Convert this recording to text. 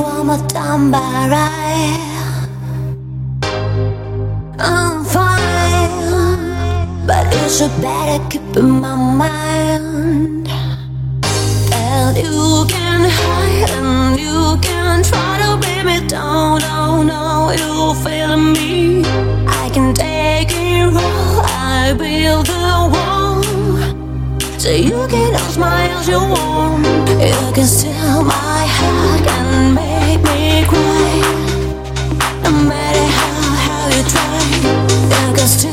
One more time, a tambari. I'm fine, but you should better keep in my mind that you can hide and you can try to bring me down. No, no, you feel me. I can take it all. I build the wall. So you can ask my as you want. You can still soul. I know